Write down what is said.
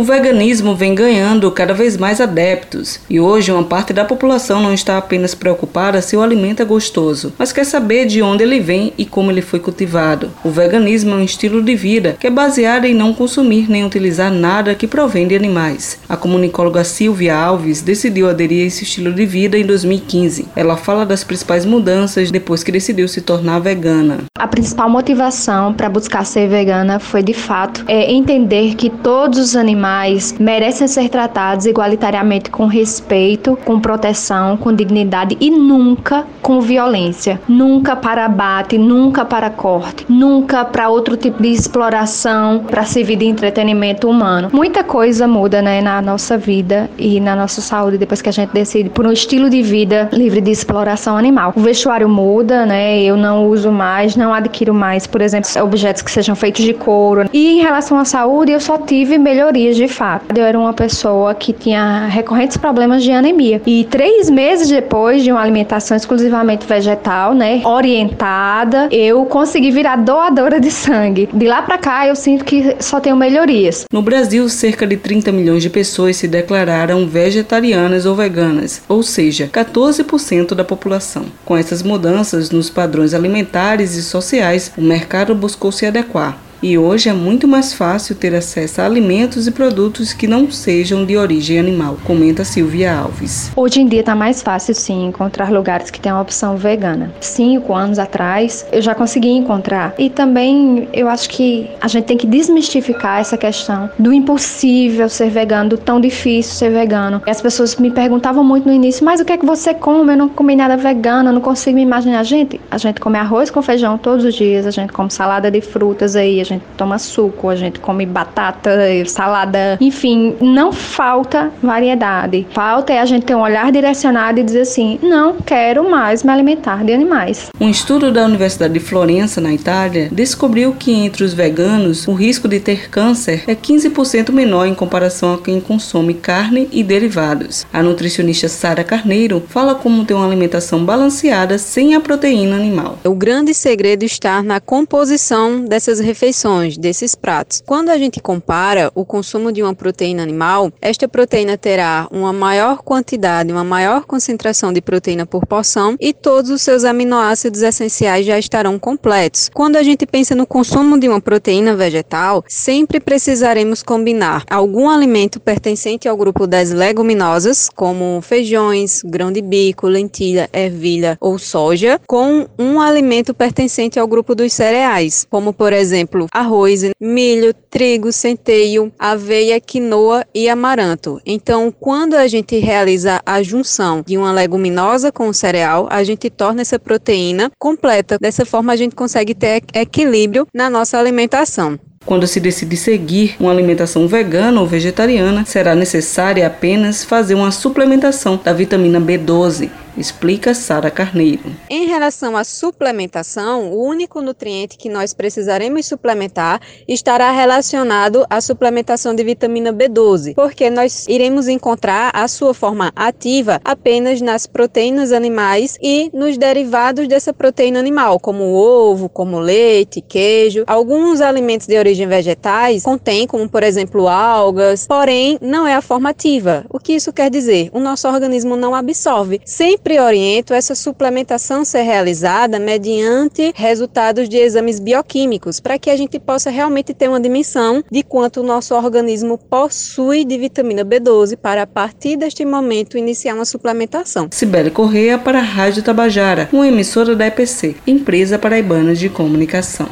O veganismo vem ganhando cada vez mais adeptos e hoje uma parte da população não está apenas preocupada se o alimento é gostoso, mas quer saber de onde ele vem e como ele foi cultivado. O veganismo é um estilo de vida que é baseado em não consumir nem utilizar nada que provém de animais. A comunicóloga Silvia Alves decidiu aderir a esse estilo de vida em 2015. Ela fala das principais mudanças depois que decidiu se tornar vegana. A principal motivação para buscar ser vegana foi de fato é entender que todos os animais animais merecem ser tratados igualitariamente com respeito, com proteção, com dignidade e nunca com violência. Nunca para abate, nunca para corte, nunca para outro tipo de exploração, para servir de entretenimento humano. Muita coisa muda né, na nossa vida e na nossa saúde depois que a gente decide por um estilo de vida livre de exploração animal. O vestuário muda, né? Eu não uso mais, não adquiro mais, por exemplo, objetos que sejam feitos de couro. E em relação à saúde, eu só tive melhoria de fato. Eu era uma pessoa que tinha recorrentes problemas de anemia. E três meses depois de uma alimentação exclusivamente vegetal, né, orientada, eu consegui virar doadora de sangue. De lá para cá, eu sinto que só tenho melhorias. No Brasil, cerca de 30 milhões de pessoas se declararam vegetarianas ou veganas, ou seja, 14% da população. Com essas mudanças nos padrões alimentares e sociais, o mercado buscou se adequar e hoje é muito mais fácil ter acesso a alimentos e produtos que não sejam de origem animal, comenta Silvia Alves. Hoje em dia está mais fácil sim encontrar lugares que têm a opção vegana. Cinco anos atrás eu já consegui encontrar e também eu acho que a gente tem que desmistificar essa questão do impossível ser vegano, do tão difícil ser vegano. As pessoas me perguntavam muito no início, mas o que é que você come? Eu não comi nada vegano, eu não consigo me imaginar. Gente, a gente come arroz com feijão todos os dias, a gente come salada de frutas aí, gente toma suco, a gente come batata, salada, enfim, não falta variedade. Falta é a gente ter um olhar direcionado e dizer assim: não quero mais me alimentar de animais. Um estudo da Universidade de Florença, na Itália, descobriu que entre os veganos o risco de ter câncer é 15% menor em comparação a quem consome carne e derivados. A nutricionista Sara Carneiro fala como ter uma alimentação balanceada sem a proteína animal. O grande segredo está na composição dessas refeições desses pratos. Quando a gente compara o consumo de uma proteína animal, esta proteína terá uma maior quantidade, uma maior concentração de proteína por porção e todos os seus aminoácidos essenciais já estarão completos. Quando a gente pensa no consumo de uma proteína vegetal, sempre precisaremos combinar algum alimento pertencente ao grupo das leguminosas, como feijões, grão de bico, lentilha, ervilha ou soja, com um alimento pertencente ao grupo dos cereais, como por exemplo arroz, milho, trigo, centeio, aveia, quinoa e amaranto. Então, quando a gente realiza a junção de uma leguminosa com o cereal, a gente torna essa proteína completa. Dessa forma, a gente consegue ter equilíbrio na nossa alimentação. Quando se decide seguir uma alimentação vegana ou vegetariana, será necessária apenas fazer uma suplementação da vitamina B12 explica Sara Carneiro. Em relação à suplementação, o único nutriente que nós precisaremos suplementar estará relacionado à suplementação de vitamina B12, porque nós iremos encontrar a sua forma ativa apenas nas proteínas animais e nos derivados dessa proteína animal, como ovo, como leite, queijo. Alguns alimentos de origem vegetais contêm, como por exemplo algas, porém não é a forma ativa. O que isso quer dizer? O nosso organismo não absorve. Sempre sempre oriento essa suplementação ser realizada mediante resultados de exames bioquímicos, para que a gente possa realmente ter uma dimensão de quanto o nosso organismo possui de vitamina B12 para a partir deste momento iniciar uma suplementação. Sibeli Correia para a Rádio Tabajara, uma emissora da EPC, Empresa Paraibanas de Comunicação.